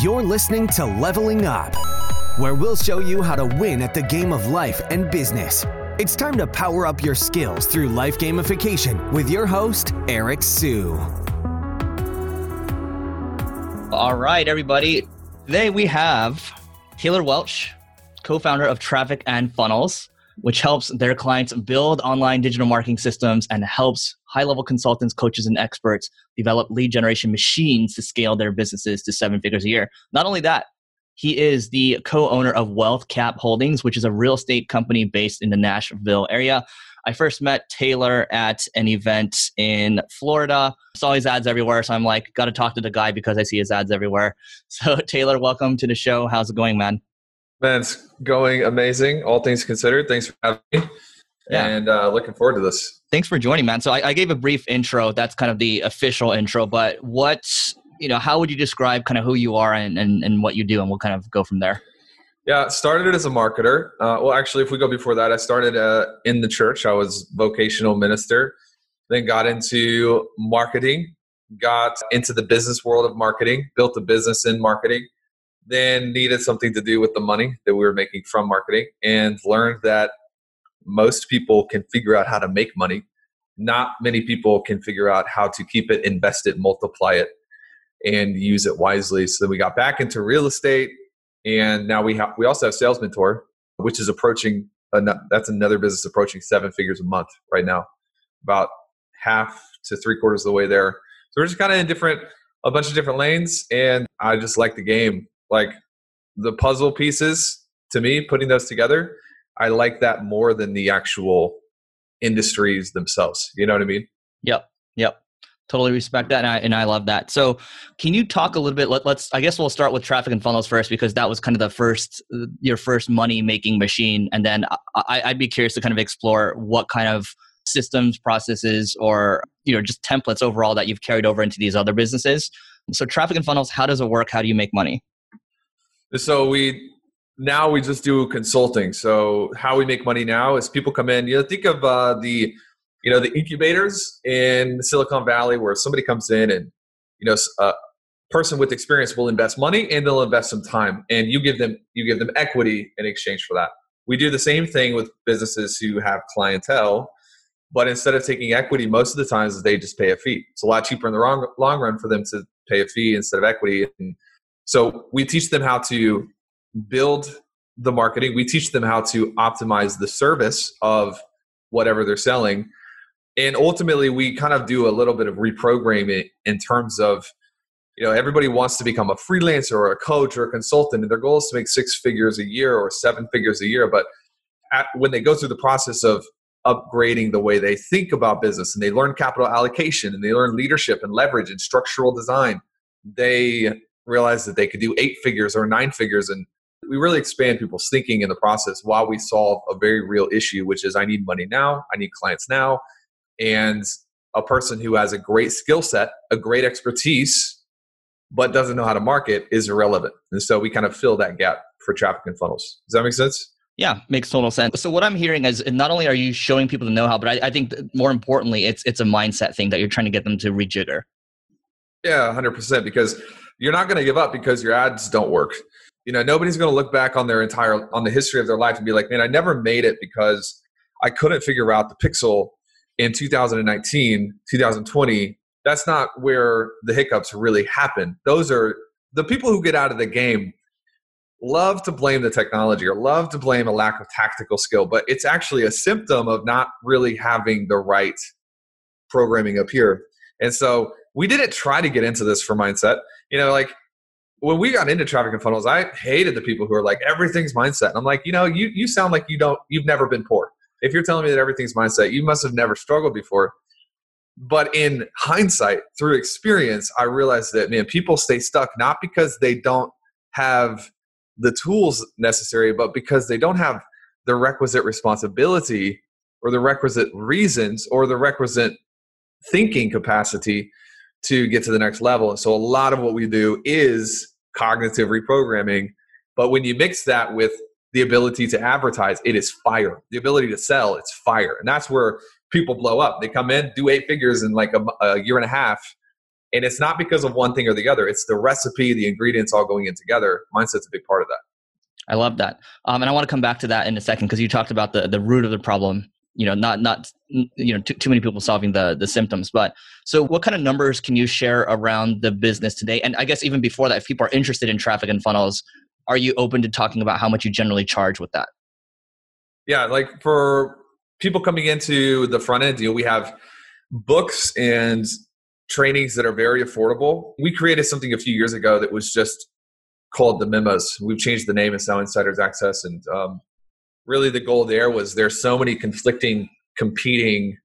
You're listening to Leveling Up, where we'll show you how to win at the game of life and business. It's time to power up your skills through life gamification with your host, Eric Siu. All right, everybody. Today we have Taylor Welch, co founder of Traffic and Funnels, which helps their clients build online digital marketing systems and helps high level consultants, coaches, and experts develop lead generation machines to scale their businesses to seven figures a year. Not only that, he is the co owner of Wealth Cap Holdings, which is a real estate company based in the Nashville area. I first met Taylor at an event in Florida. Saw his ads everywhere, so I'm like, got to talk to the guy because I see his ads everywhere. So, Taylor, welcome to the show. How's it going, man? Man, it's going amazing. All things considered. Thanks for having me. Yeah. And uh, looking forward to this. Thanks for joining, man. So I, I, gave a brief intro. That's kind of the official intro. But what, you know, how would you describe kind of who you are and, and, and what you do? And we'll kind of go from there. Yeah, started as a marketer. Uh, well, actually, if we go before that, I started uh, in the church. I was vocational minister, then got into marketing, got into the business world of marketing, built a business in marketing, then needed something to do with the money that we were making from marketing and learned that most people can figure out how to make money. Not many people can figure out how to keep it, invest it, multiply it, and use it wisely. So then we got back into real estate, and now we have we also have Sales Mentor, which is approaching that's another business approaching seven figures a month right now, about half to three quarters of the way there. So we're just kind of in different a bunch of different lanes, and I just like the game like the puzzle pieces to me putting those together i like that more than the actual industries themselves. You know what i mean? Yep. Yep. Totally respect that and I, and I love that. So can you talk a little bit let, us i guess we'll start with traffic and funnels first because that was kind of the first your first money making machine and then I, i'd be curious to kind of explore what kind of systems processes or you know just templates overall that you've carried over into these other businesses. So traffic and funnels how does it work? How do you make money so we now we just do consulting. So how we make money now is people come in. You know, think of uh, the you know the incubators in Silicon Valley where somebody comes in and you know a person with experience will invest money and they'll invest some time, and you give them you give them equity in exchange for that. We do the same thing with businesses who have clientele, but instead of taking equity, most of the times they just pay a fee. It's a lot cheaper in the long, long run for them to pay a fee instead of equity. And so we teach them how to build the marketing. We teach them how to optimize the service of whatever they're selling. And ultimately, we kind of do a little bit of reprogramming in terms of, you know, everybody wants to become a freelancer or a coach or a consultant, and their goal is to make six figures a year or seven figures a year. But at, when they go through the process of upgrading the way they think about business and they learn capital allocation and they learn leadership and leverage and structural design, they realize that they could do eight figures or nine figures and we really expand people's thinking in the process while we solve a very real issue which is i need money now i need clients now and a person who has a great skill set a great expertise but doesn't know how to market is irrelevant and so we kind of fill that gap for traffic and funnels does that make sense yeah, makes total sense. So what I'm hearing is not only are you showing people the know-how, but I, I think more importantly, it's it's a mindset thing that you're trying to get them to rejigger. Yeah, hundred percent. Because you're not going to give up because your ads don't work. You know, nobody's going to look back on their entire on the history of their life and be like, "Man, I never made it because I couldn't figure out the pixel in 2019, 2020." That's not where the hiccups really happen. Those are the people who get out of the game love to blame the technology or love to blame a lack of tactical skill, but it's actually a symptom of not really having the right programming up here. And so we didn't try to get into this for mindset. You know, like when we got into traffic and funnels, I hated the people who are like everything's mindset. And I'm like, you know, you you sound like you don't you've never been poor. If you're telling me that everything's mindset, you must have never struggled before. But in hindsight, through experience, I realized that man, people stay stuck not because they don't have the tools necessary, but because they don't have the requisite responsibility or the requisite reasons or the requisite thinking capacity to get to the next level. So a lot of what we do is cognitive reprogramming. But when you mix that with the ability to advertise, it is fire. The ability to sell, it's fire. And that's where people blow up. They come in, do eight figures in like a, a year and a half, And it's not because of one thing or the other. It's the recipe, the ingredients all going in together. Mindset's a big part of that. I love that. Um, and I want to come back to that in a second because you talked about the, the root of the problem, you know, not, not, you know, too, too many people solving the, the symptoms. But so what kind of numbers can you share around the business today? And I guess even before that, if people are interested in traffic and funnels, are you open to talking about how much you generally charge with that? Yeah, like for people coming into the front end deal, we have books and trainings that are very affordable. We created something a few years ago that was just called the memos. We've changed the name. It's now Insiders Access. And um, really, the goal there was there's so many conflicting, competing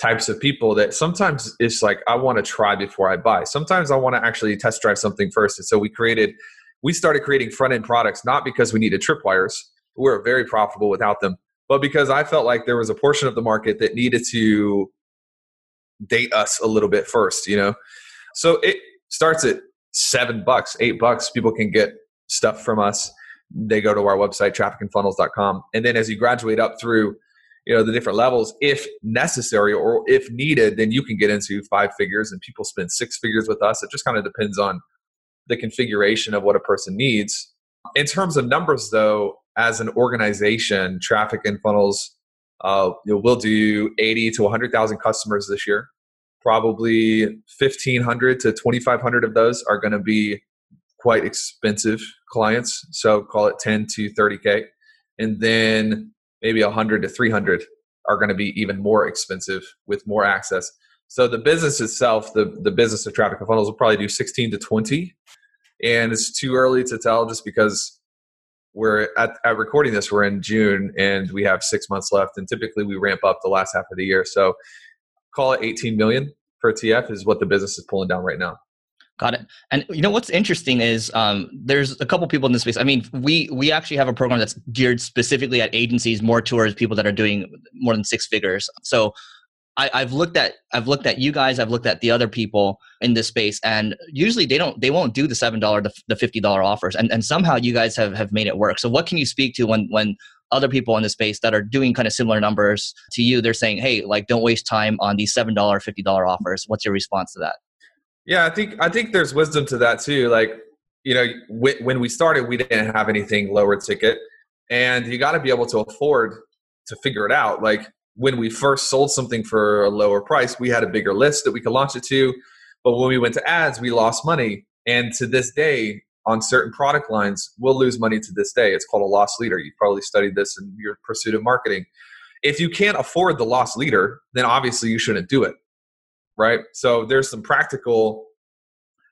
types of people that sometimes it's like I want to try before I buy. Sometimes I want to actually test drive something first. And so we created, we started creating front end products not because we needed tripwires. We we're very profitable without them, but because I felt like there was a portion of the market that needed to date us a little bit first, you know? So it starts at seven bucks, eight bucks. People can get stuff from us. They go to our website, trafficandfunnels.com. And then as you graduate up through, you know, the different levels, if necessary or if needed, then you can get into five figures and people spend six figures with us. It just kind of depends on the configuration of what a person needs. In terms of numbers, though, as an organization, Traffic and Funnels uh, you know, we'll do 80 to 100,000 customers this year. Probably 1,500 to 2,500 of those are going to be quite expensive clients. So call it 10 to 30K. And then maybe 100 to 300 are going to be even more expensive with more access. So the business itself, the, the business of traffic and funnels will probably do 16 to 20. And it's too early to tell just because we're at, at recording this we're in june and we have six months left and typically we ramp up the last half of the year so call it 18 million for tf is what the business is pulling down right now Got it. And you know what's interesting is um, there's a couple people in this space. I mean, we we actually have a program that's geared specifically at agencies, more towards people that are doing more than six figures. So I, I've looked at I've looked at you guys, I've looked at the other people in this space, and usually they don't they won't do the seven dollar the fifty dollar offers, and and somehow you guys have have made it work. So what can you speak to when when other people in the space that are doing kind of similar numbers to you, they're saying, hey, like don't waste time on these seven dollar fifty dollar offers. What's your response to that? Yeah, I think I think there's wisdom to that too. Like you know, when we started, we didn't have anything lower ticket, and you got to be able to afford to figure it out. Like when we first sold something for a lower price, we had a bigger list that we could launch it to. But when we went to ads, we lost money. And to this day, on certain product lines, we'll lose money to this day. It's called a loss leader. You've probably studied this in your pursuit of marketing. If you can't afford the loss leader, then obviously you shouldn't do it. Right. So there's some practical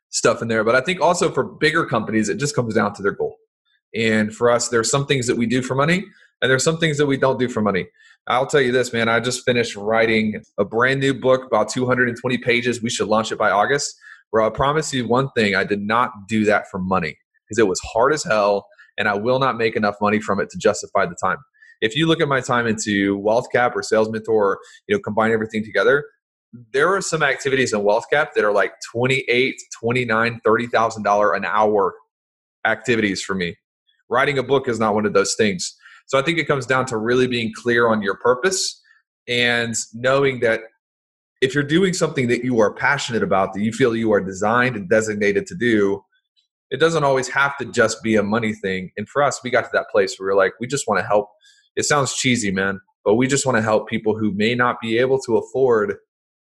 stuff in there. But I think also for bigger companies, it just comes down to their goal. And for us, there's some things that we do for money, and there's some things that we don't do for money. I'll tell you this, man. I just finished writing a brand new book, about 220 pages. We should launch it by August. Where I promise you one thing: I did not do that for money because it was hard as hell, and I will not make enough money from it to justify the time. If you look at my time into Wealth Cap or Sales Mentor, or, you know, combine everything together, there are some activities in Wealth Cap that are like 28, 29, 30,000 dollar an hour activities for me. Writing a book is not one of those things. So I think it comes down to really being clear on your purpose and knowing that if you're doing something that you are passionate about, that you feel you are designed and designated to do, it doesn't always have to just be a money thing. And for us, we got to that place where we're like, we just want to help. It sounds cheesy, man, but we just want to help people who may not be able to afford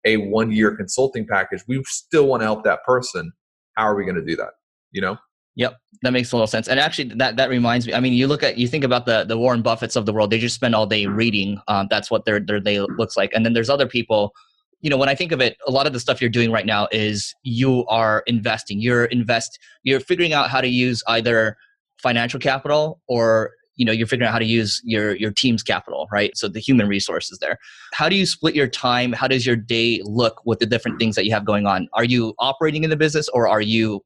a one year consulting package. We still want to help that person. How are we going to do that? You know? Yep, that makes a little sense. And actually, that that reminds me. I mean, you look at you think about the the Warren Buffetts of the world. They just spend all day reading. Um, that's what their their day looks like. And then there's other people. You know, when I think of it, a lot of the stuff you're doing right now is you are investing. You're invest. You're figuring out how to use either financial capital or you know you're figuring out how to use your your team's capital right? So the human resources there. How do you split your time? How does your day look with the different things that you have going on? Are you operating in the business or are you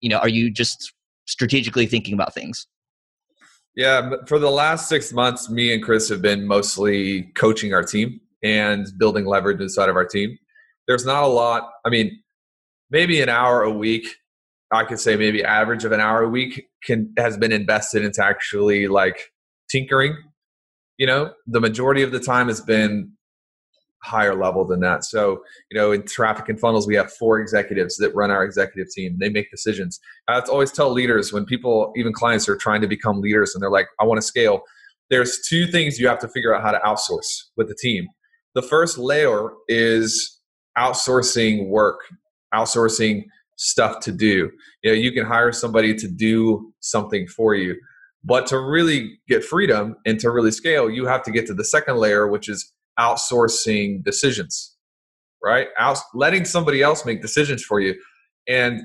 you know are you just strategically thinking about things? Yeah for the last six months me and chris have been mostly coaching our team and building leverage inside of our team. There's not a lot i mean maybe an hour a week i could say maybe average of an hour a week can has been invested into actually like tinkering you know the majority of the time has been higher level than that. So, you know, in traffic and funnels, we have four executives that run our executive team. They make decisions. I always tell leaders when people, even clients, are trying to become leaders and they're like, I want to scale. There's two things you have to figure out how to outsource with the team. The first layer is outsourcing work, outsourcing stuff to do. You know, you can hire somebody to do something for you. But to really get freedom and to really scale, you have to get to the second layer, which is outsourcing decisions, right? Letting somebody else make decisions for you. And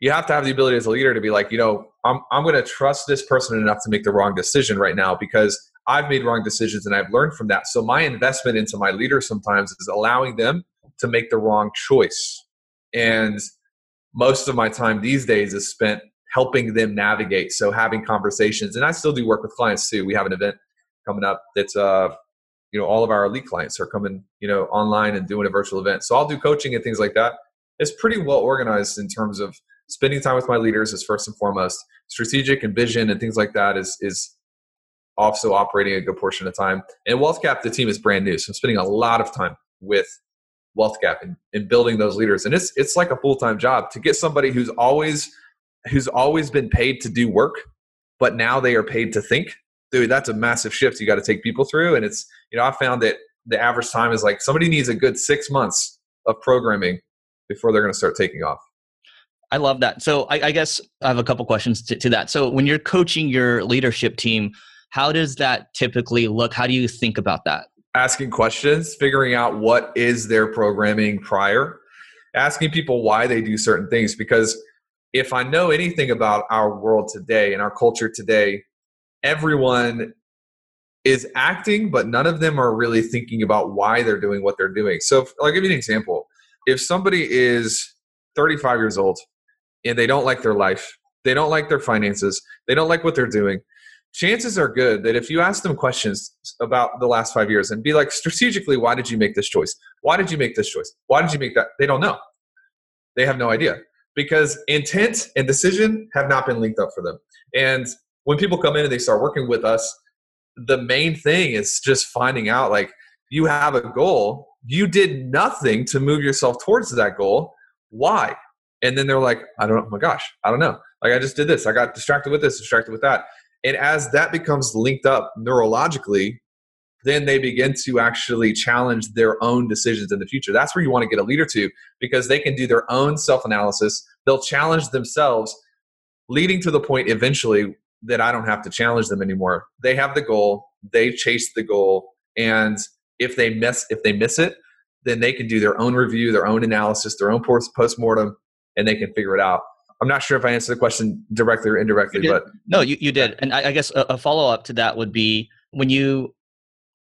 you have to have the ability as a leader to be like, you know, I'm, I'm going to trust this person enough to make the wrong decision right now because I've made wrong decisions and I've learned from that. So my investment into my leader sometimes is allowing them to make the wrong choice. And most of my time these days is spent helping them navigate. So having conversations, and I still do work with clients too. We have an event coming up that's uh, you know all of our elite clients are coming you know online and doing a virtual event so i'll do coaching and things like that it's pretty well organized in terms of spending time with my leaders is first and foremost strategic and vision and things like that is is also operating a good portion of time and wealthcap the team is brand new so i'm spending a lot of time with wealthcap and, and building those leaders and it's it's like a full-time job to get somebody who's always who's always been paid to do work but now they are paid to think dude, that's a massive shift you got to take people through. And it's, you know, I found that the average time is like somebody needs a good six months of programming before they're going to start taking off. I love that. So I, I guess I have a couple questions to, to that. So when you're coaching your leadership team, how does that typically look? How do you think about that? Asking questions, figuring out what is their programming prior, asking people why they do certain things. Because if I know anything about our world today and our culture today, everyone is acting, but none of them are really thinking about why they're doing what they're doing. So, I'll give you an example. If somebody is 35 years old and they don't like their life, they don't like their finances, they don't like what they're doing, chances are good that if you ask them questions about the last five years and be like, strategically, why did you make this choice? Why did you make this choice? Why did you make that? They don't know. They have no idea because intent and decision have not been linked up for them. And when people come in and they start working with us, the main thing is just finding out like you have a goal, you did nothing to move yourself towards that goal. Why? And then they're like, I don't know. Oh my gosh, I don't know. Like I just did this. I got distracted with this, distracted with that. And as that becomes linked up neurologically, then they begin to actually challenge their own decisions in the future. That's where you want to get a leader to because they can do their own self analysis. They'll challenge themselves, leading to the point eventually that I don't have to challenge them anymore. They have the goal, they chase the goal, and if they miss if they miss it, then they can do their own review, their own analysis, their own post mortem, and they can figure it out. I'm not sure if I answered the question directly or indirectly, but no, you, you did. And I, I guess a, a follow up to that would be when you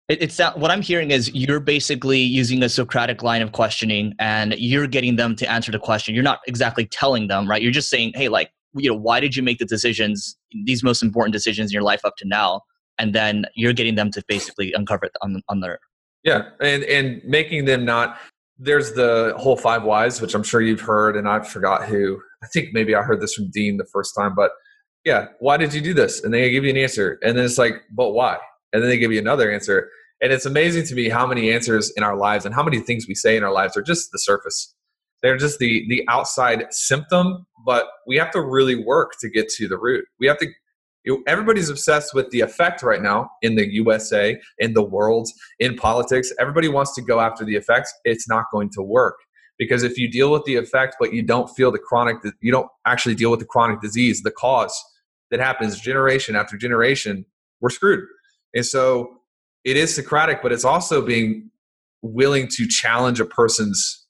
it, it's that what I'm hearing is you're basically using a Socratic line of questioning and you're getting them to answer the question. You're not exactly telling them, right? You're just saying, hey, like, you know why did you make the decisions these most important decisions in your life up to now and then you're getting them to basically uncover it on, on their yeah and and making them not there's the whole five whys which i'm sure you've heard and i forgot who i think maybe i heard this from dean the first time but yeah why did you do this? And they give you an answer. And then it's like but why? And then they give you another answer. And it's amazing to me how many answers in our lives and how many things we say in our lives are just the surface. They're just the the outside symptom but we have to really work to get to the root. We have to you know, everybody's obsessed with the effect right now in the usa in the world in politics. Everybody wants to go after the effects. It's not going to work because if you deal with the effect but you don't feel the chronic you don't actually deal with the chronic disease the cause that happens generation after generation we're screwed and so it is socratic but it's also being willing to challenge a person's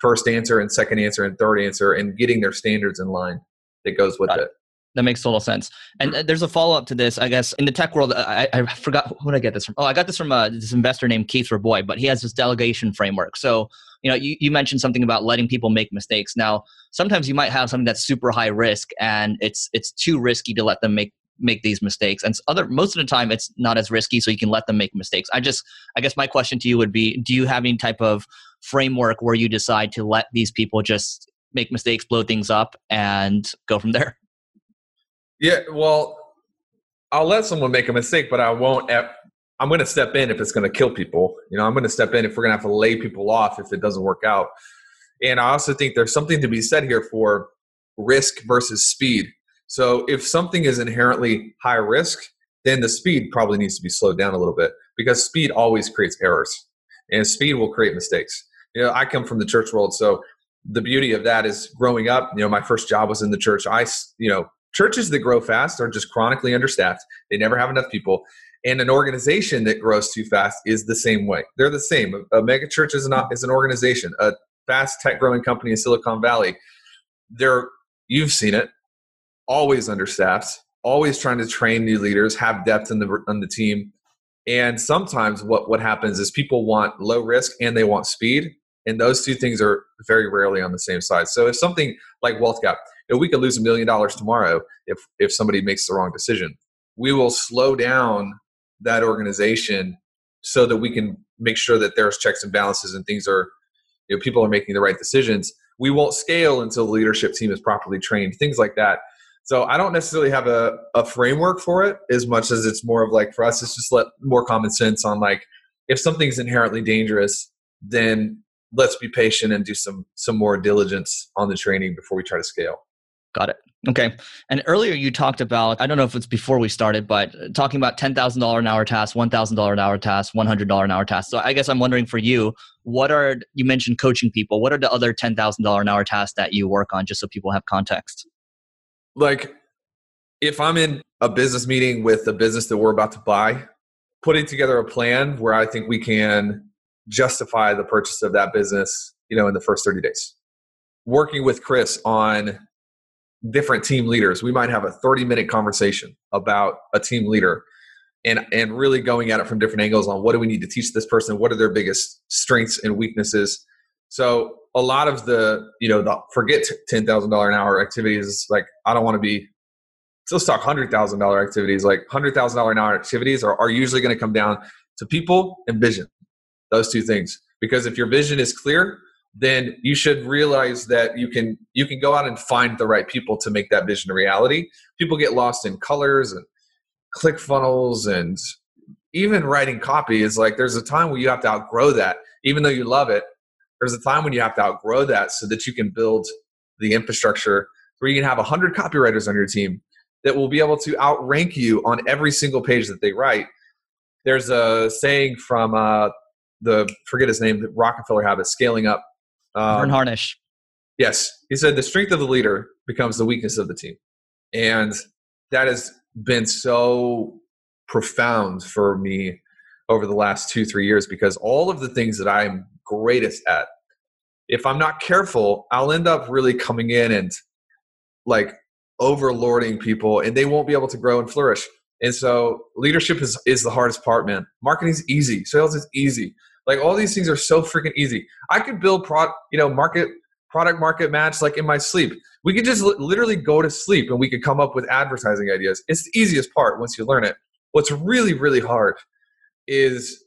first answer and second answer and third answer and getting their standards in line that goes with it. it. That makes total sense. And uh, there's a follow up to this, I guess. In the tech world, I, I forgot who did I get this from. Oh, I got this from uh, this investor named Keith Rabois, but he has this delegation framework. So, you know, you, you mentioned something about letting people make mistakes. Now, sometimes you might have something that's super high risk, and it's it's too risky to let them make make these mistakes and other most of the time it's not as risky so you can let them make mistakes i just i guess my question to you would be do you have any type of framework where you decide to let these people just make mistakes, blow things up, and go from there? Yeah, well, I'll let someone make a mistake, but I won't. I'm going to step in if it's going to kill people. You know, I'm going to step in if we're going to have to lay people off if it doesn't work out. And I also think there's something to be said here for risk versus speed. So if something is inherently high risk, then the speed probably needs to be slowed down a little bit because speed always creates errors and speed will create mistakes. You know, I come from the church world, so the beauty of that is growing up, you know, my first job was in the church. I, you know, churches that grow fast are just chronically understaffed. They never have enough people. And an organization that grows too fast is the same way. They're the same. A megachurch is not is an organization. A fast tech growing company in Silicon Valley, they're you've seen it, always understaffed, always trying to train new leaders, have depth in the on the team. And sometimes what what happens is people want low risk and they want speed, and those two things are very rarely on the same side. So if something like Wealth Cap, know, we could lose a million dollars tomorrow if if somebody makes the wrong decision. We will slow down that organization so that we can make sure that there's checks and balances and things are you know people are making the right decisions we won't scale until the leadership team is properly trained things like that so I don't necessarily have a, a framework for it as much as it's more of like for us, it's just let more common sense on like if something's inherently dangerous, then let's be patient and do some some more diligence on the training before we try to scale. Got it. Okay. And earlier you talked about, I don't know if it's before we started, but uh, talking about $10,000 an hour tasks, $1,000 an hour tasks, $100 an hour tasks. So I guess I'm wondering for you, what are, you mentioned coaching people, what are the other $10,000 an hour tasks that you work on just so people have context? like if I'm in a business meeting with a business that we're about to buy, putting together a plan where I think we can justify the purchase of that business, you know, in the first 30 days. Working with Chris on different team leaders. We might have a 30 minute conversation about a team leader and and really going at it from different angles on what do we need to teach this person, what are their biggest strengths and weaknesses. So a lot of the you know the forget ten thousand dollar an hour activities like I don't want to be let's talk hundred thousand dollar activities like hundred thousand dollar an hour activities are, are usually going to come down to people and vision those two things because if your vision is clear then you should realize that you can you can go out and find the right people to make that vision a reality people get lost in colors and ClickFunnels and even writing copy is like there's a time where you have to outgrow that even though you love it there's a time when you have to outgrow that so that you can build the infrastructure where you can have 100 copywriters on your team that will be able to outrank you on every single page that they write. There's a saying from uh, the forget his name, the Rockefeller habit, scaling up. Um, Verne Harnish. Yes, he said the strength of the leader becomes the weakness of the team, and that has been so profound for me over the last two three years because all of the things that I'm greatest at. If I'm not careful, I'll end up really coming in and like overlording people and they won't be able to grow and flourish. And so leadership is is the hardest part, man. Marketing's easy. Sales is easy. Like all these things are so freaking easy. I could build product, you know, market product market match like in my sleep. We could just literally go to sleep and we could come up with advertising ideas. It's the easiest part once you learn it. What's really really hard is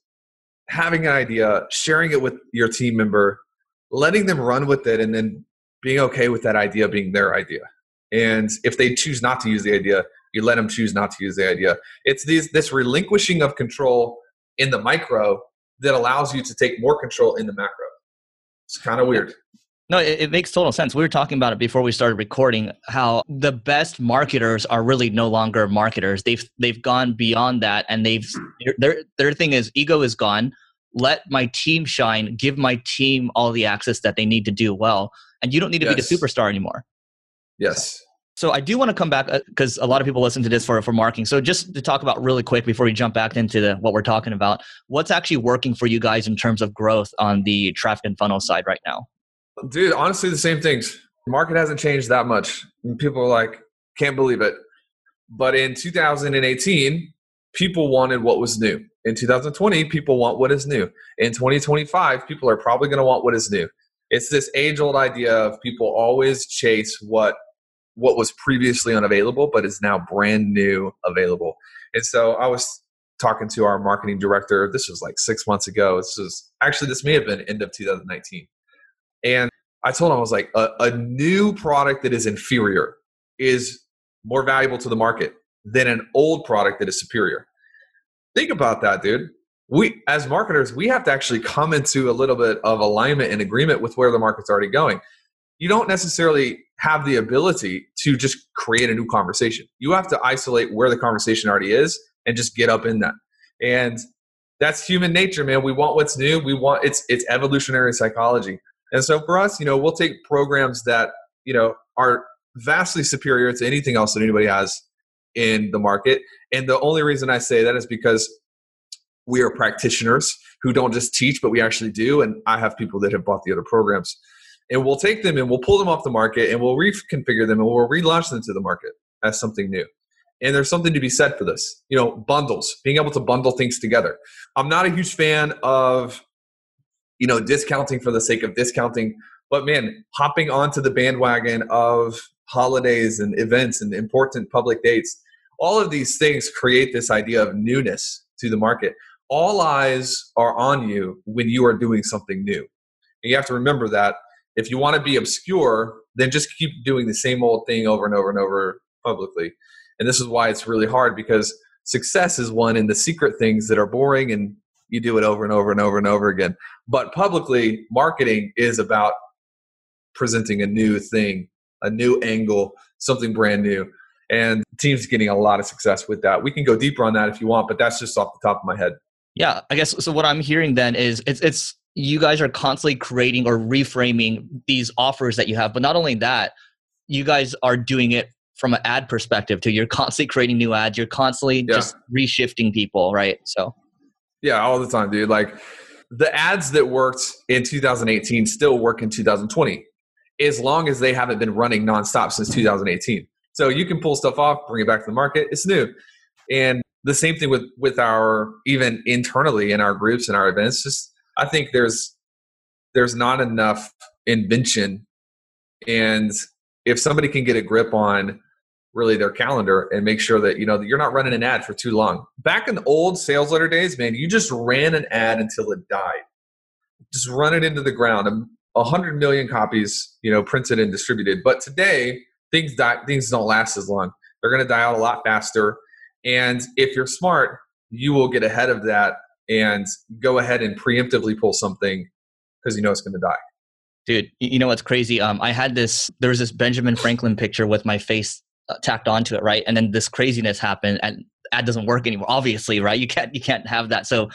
having an idea, sharing it with your team member, letting them run with it, and then being okay with that idea being their idea. And if they choose not to use the idea, you let them choose not to use the idea. It's these, this relinquishing of control in the micro that allows you to take more control in the macro. It's kind of weird. No, it, it, makes total sense. We were talking about it before we started recording. How the best marketers are really no longer marketers. They've they've gone beyond that, and they've their their thing is ego is gone. Let my team shine. Give my team all the access that they need to do well, and you don't need to yes. be the superstar anymore. Yes. So I do want to come back because uh, a lot of people listen to this for for marketing. So just to talk about really quick before we jump back into the, what we're talking about, what's actually working for you guys in terms of growth on the traffic and funnel side right now? Dude, honestly, the same things. Market hasn't changed that much. People are like, can't believe it. But in 2018, people wanted what was new. In 2020, people want what is new. In 2025, people are probably going to want what is new. It's this age old idea of people always chase what what was previously unavailable but is now brand new available. And so I was talking to our marketing director. This was like six months ago. This was actually this may have been end of 2019. And I told him, I was like, a, a new product that is inferior is more valuable to the market than an old product that is superior. think about that, dude. We, as marketers, we have to actually come into a little bit of alignment and agreement with where the market's already going. You don't necessarily have the ability to just create a new conversation. You have to isolate where the conversation already is and just get up in that. And that's human nature, man. We want what's new. We want it's it's evolutionary psychology. And so for us, you know, we'll take programs that, you know, are vastly superior to anything else that anybody has in the market. And the only reason I say that is because we are practitioners who don't just teach, but we actually do. And I have people that have bought the other programs. And we'll take them and we'll pull them off the market and we'll reconfigure them and we'll relaunch them to the market as something new. And there's something to be said for this. You know, bundles, being able to bundle things together. I'm not a huge fan of, you know, discounting for the sake of discounting, but man, hopping onto the bandwagon of holidays and events and important public dates, all of these things create this idea of newness to the market. All eyes are on you when you are doing something new. And you have to remember that if you want to be obscure, then just keep doing the same old thing over and over and over publicly. And this is why it's really hard because success is one in the secret things that are boring and you do it over and over and over and over again. But publicly, marketing is about presenting a new thing, a new angle, something brand new. And teams getting a lot of success with that. We can go deeper on that if you want, but that's just off the top of my head. Yeah, I guess so. What I'm hearing then is it's it's you guys are constantly creating or reframing these offers that you have, but not only that, you guys are doing it from an ad perspective too. You're constantly creating new ads. You're constantly yeah. just reshifting people, right? So, yeah, all the time, dude. Like the ads that worked in 2018 still work in 2020, as long as they haven't been running nonstop since 2018. So you can pull stuff off, bring it back to the market. It's new, and the same thing with with our even internally in our groups and our events. Just I think there's there's not enough invention, and if somebody can get a grip on really their calendar and make sure that you know that you're not running an ad for too long. Back in the old sales letter days, man, you just ran an ad until it died. Just run it into the ground. Um, a hundred million copies, you know, printed and distributed. But today, things die, things don't last as long. They're going to die out a lot faster. And if you're smart, you will get ahead of that and go ahead and preemptively pull something because you know it's going to die. Dude, you know what's crazy? Um, I had this. There was this Benjamin Franklin picture with my face uh, tacked onto it, right? And then this craziness happened, and ad doesn't work anymore. Obviously, right? You can't you can't have that. So,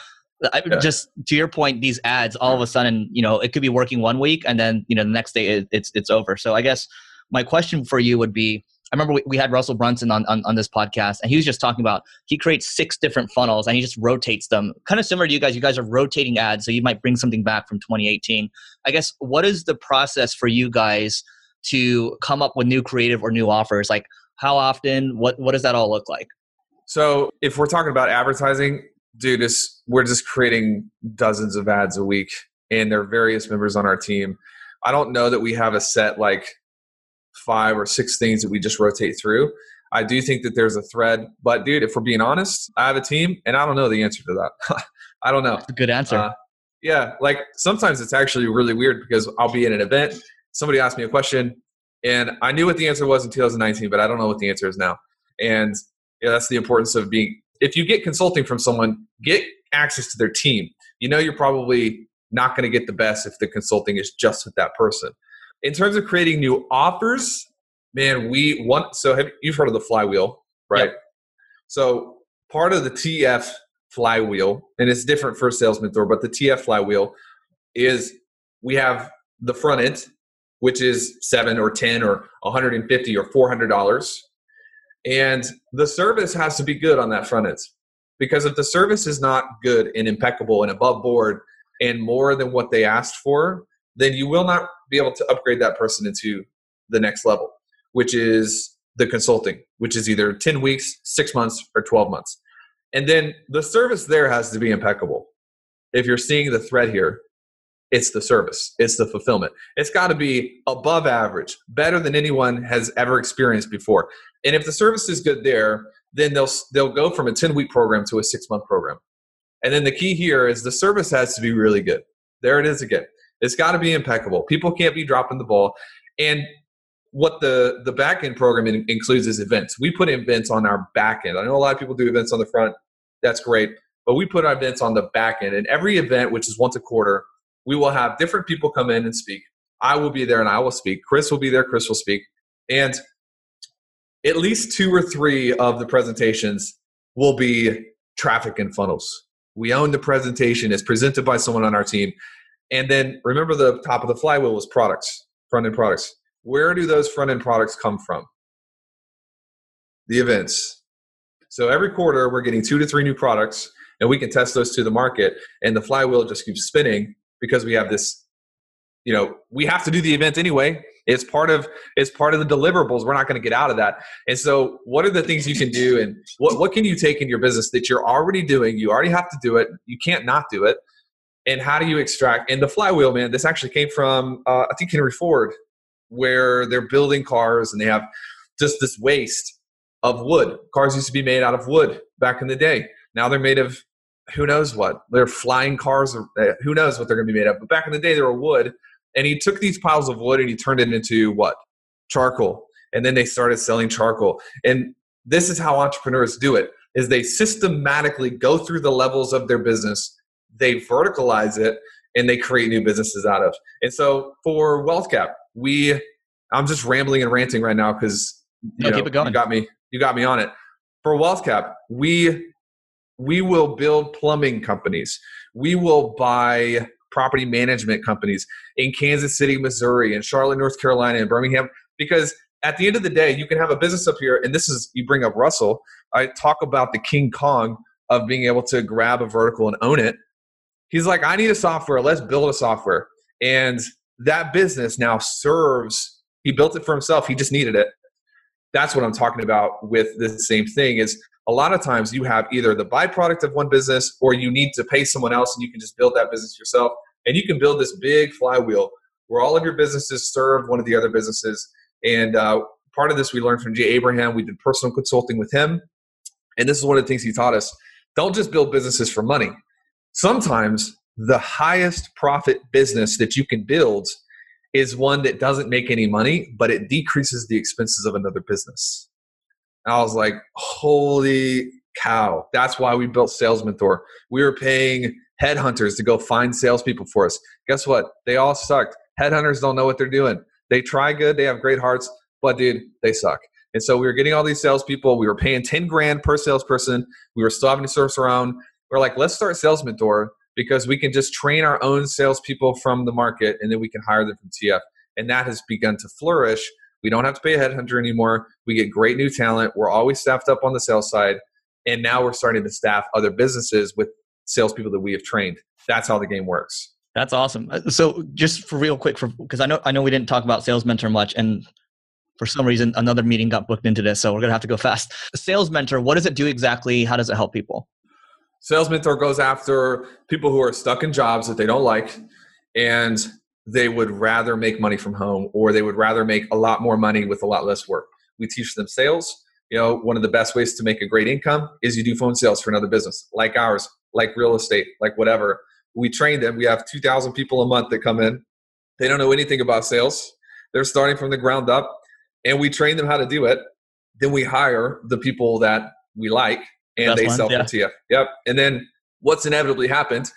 I, yeah. just to your point, these ads all of a sudden, you know, it could be working one week, and then you know the next day it, it's it's over. So I guess my question for you would be. I remember we, we had Russell Brunson on, on, on this podcast, and he was just talking about he creates six different funnels and he just rotates them, kind of similar to you guys. You guys are rotating ads, so you might bring something back from 2018. I guess what is the process for you guys to come up with new creative or new offers? Like, how often? What what does that all look like? So if we're talking about advertising, dude, it's, we're just creating dozens of ads a week, and there are various members on our team. I don't know that we have a set like five or six things that we just rotate through. I do think that there's a thread, but dude, if we're being honest, I have a team, and I don't know the answer to that. I don't know. Good answer. Uh, yeah, like sometimes it's actually really weird because I'll be in an event, somebody asks me a question, and I knew what the answer was in 2019, but I don't know what the answer is now. And yeah, that's the importance of being. If you get consulting from someone, get access to their team. You know, you're probably not going to get the best if the consulting is just with that person. In terms of creating new offers, man, we want. So have you've heard of the flywheel, right? Yep. So part of the TF flywheel, and it's different for a sales mentor, but the TF flywheel is we have the front end, which is seven or 10 or 150 or $400. And the service has to be good on that front end. Because if the service is not good and impeccable and above board and more than what they asked for, then you will not be able to upgrade that person into the next level, which is the consulting, which is either 10 weeks, six months, or 12 months. And then the service there has to be impeccable. If you're seeing the thread here, it's the service, it's the fulfillment. It's got to be above average, better than anyone has ever experienced before. And if the service is good there, then they'll they'll go from a 10 week program to a 6 month program. And then the key here is the service has to be really good. There it is again. It's got to be impeccable. People can't be dropping the ball. And what the the back end program in, includes is events. We put events on our back end. I know a lot of people do events on the front. That's great. but we put our events on the back end. And every event, which is once a quarter, we will have different people come in and speak. I will be there and I will speak. Chris will be there, Chris will speak. And at least two or three of the presentations will be traffic and funnels. We own the presentation, it's presented by someone on our team. And then remember the top of the flywheel was products, front end products. Where do those front end products come from? The events. So every quarter, we're getting two to three new products, and we can test those to the market. And the flywheel just keeps spinning because we have this, you know, we have to do the event anyway. It's part of it's part of the deliverables. We're not going to get out of that. And so, what are the things you can do, and what what can you take in your business that you're already doing? You already have to do it. You can't not do it. And how do you extract? And the flywheel, man, this actually came from uh, I think Henry Ford, where they're building cars and they have just this waste of wood. Cars used to be made out of wood back in the day. Now they're made of who knows what. They're flying cars. Uh, who knows what they're going to be made of? But back in the day, they were wood and he took these piles of wood and he turned it into what? Charcoal. And then they started selling charcoal. And this is how entrepreneurs do it is they systematically go through the levels of their business, they verticalize it, and they create new businesses out of. And so for WealthCap, we I'm just rambling and ranting right now because you, no, know, keep it going. you got me you got me on it. For WealthCap, we we will build plumbing companies. We will buy property management companies in Kansas City, Missouri, and Charlotte, North Carolina, and Birmingham. Because at the end of the day, you can have a business up here, and this is you bring up Russell. I talk about the King Kong of being able to grab a vertical and own it. He's like, I need a software. Let's build a software. And that business now serves, he built it for himself. He just needed it. That's what I'm talking about with the same thing is a lot of times you have either the byproduct of one business or you need to pay someone else and you can just build that business yourself. And you can build this big flywheel where all of your businesses serve one of the other businesses. And uh, part of this we learned from Jay Abraham. We did personal consulting with him. And this is one of the things he taught us. Don't just build businesses for money. Sometimes the highest profit business that you can build is one that doesn't make any money, but it decreases the expenses of another business. And I was like, holy cow. That's why we built Sales Mentor. We were paying headhunters to go find salespeople for us. Guess what? They all sucked. Headhunters don't know what they're doing. They try good, they have great hearts, but dude, they suck. And so we were getting all these salespeople. We were paying 10 grand per salesperson. We were still having to source around. We're like, let's start Sales Mentor because we can just train our own salespeople from the market and then we can hire them from TF. And that has begun to flourish we don't have to pay a headhunter anymore. We get great new talent. We're always staffed up on the sales side. And now we're starting to staff other businesses with salespeople that we have trained. That's how the game works. That's awesome. Uh, so just for real quick, because I know I know we didn't talk about sales mentor much, and for some reason another meeting got booked into this, so we're gonna have to go fast. Sales mentor, what does it do exactly? How does it help people? Sales mentor goes after people who are stuck in jobs that they don't like, and they would rather make money from home or they would rather make a lot more money with a lot less work. We teach them sales. You know, one of the best ways to make a great income is you do phone sales for another business like ours, like real estate, like whatever. We train them. We have 2,000 people a month that come in. They don't know anything about sales. They're starting from the ground up and we train them how to do it. Then we hire the people that we like and Best they sell yeah. to you. Yep. And then what's inevitably happened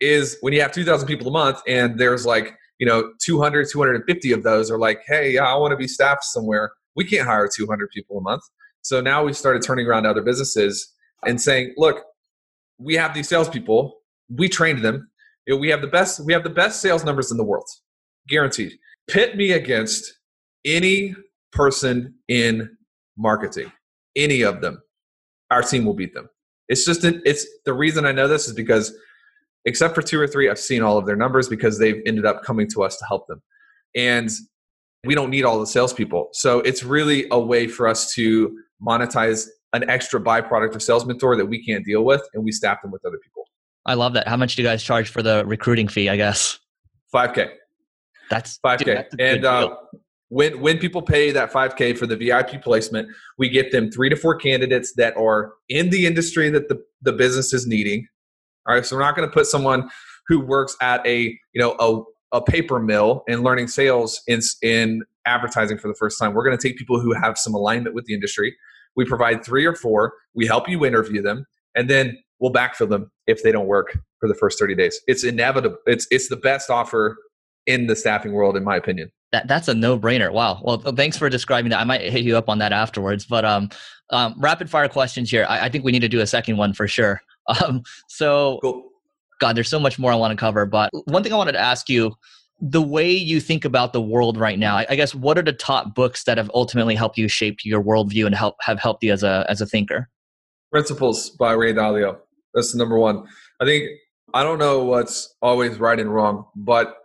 is when you have 2,000 people a month and there's like you know 200 250 of those are like hey yeah i want to be staffed somewhere we can't hire 200 people a month so now we've started turning around to other businesses and saying look we have these salespeople we trained them you know, we have the best we have the best sales numbers in the world guaranteed pit me against any person in marketing any of them our team will beat them it's just it's the reason i know this is because except for two or three, I've seen all of their numbers because they've ended up coming to us to help them. And we don't need all the salespeople. So it's really a way for us to monetize an extra byproduct of Sales Mentor that we can't deal with, and we staff them with other people. I love that. How much do you guys charge for the recruiting fee? I guess five k. That's five k. And uh, when when people pay that five k for the VIP placement, we get them three to four candidates that are in the industry that the the business is needing all right, so we're not going to put someone who works at a you know a, a paper mill and learning sales in in advertising for the first time. We're going to take people who have some alignment with the industry. We provide three or four. We help you interview them, and then we'll backfill them if they don't work for the first 30 days. It's inevitable. It's it's the best offer in the staffing world, in my opinion. That that's a no brainer. Wow. Well, thanks for describing that. I might hit you up on that afterwards. But um, um rapid fire questions here. I, I think we need to do a second one for sure. Um, so. Cool. God, there's so much more I want to cover. But one thing I wanted to ask you the way you think about the world right now, I guess, what are the top books that have ultimately helped you shape your worldview and help have helped you as a as a thinker? Principles by Ray Dalio. That's the number one. I think I don't know what's always right and wrong, but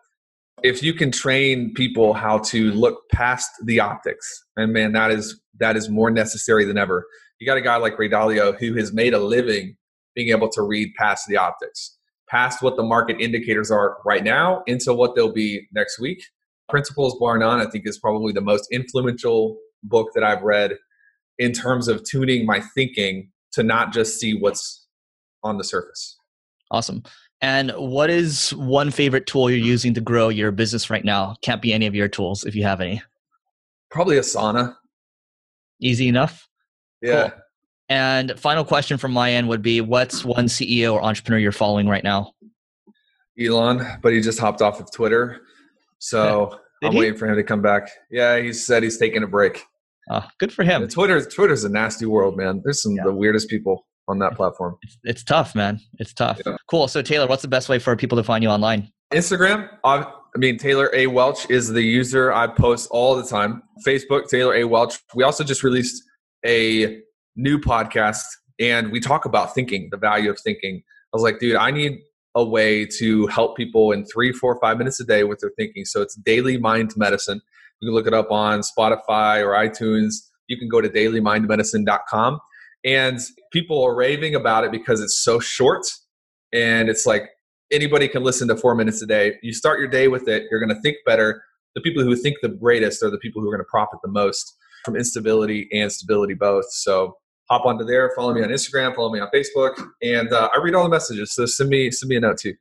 if you can train people how to look past the optics, and man, that is that is more necessary than ever. You got a guy like Ray Dalio who has made a living being able to read past the optics past what the market indicators are right now into what they'll be next week. Principles Bar None, I think, is probably the most influential book that I've read in terms of tuning my thinking to not just see what's on the surface. Awesome. And what is one favorite tool you're using to grow your business right now? Can't be any of your tools if you have any. Probably Asana. Easy enough? Yeah. Cool. And final question from my end would be what's one CEO or entrepreneur you're following right now? Elon, but he just hopped off of Twitter. So I'm he? waiting for him to come back. Yeah, he said he's taking a break. Oh, good for him. Twitter Twitter's a nasty world, man. There's some yeah. the weirdest people on that platform. It's, it's tough, man. It's tough. Yeah. Cool. So Taylor, what's the best way for people to find you online? Instagram. I mean, Taylor A. Welch is the user I post all the time. Facebook, Taylor A. Welch. We also just released a new podcast and we talk about thinking, the value of thinking. I was like, dude, I need a way to help people in three, four, five minutes a day with their thinking. So it's Daily Mind Medicine. You can look it up on Spotify or iTunes. You can go to dailymindmedicine.com. And people are raving about it because it's so short and it's like anybody can listen to four minutes a day. You start your day with it, you're going to think better. The people who think the greatest are the people who are going to profit the most from instability and stability both. So hop onto there, follow me on Instagram, follow me on Facebook, and uh, I read all the messages. So send me send me a note too.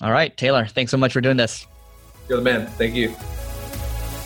All right, Taylor, thanks so much for doing this. You're the man. Thank you.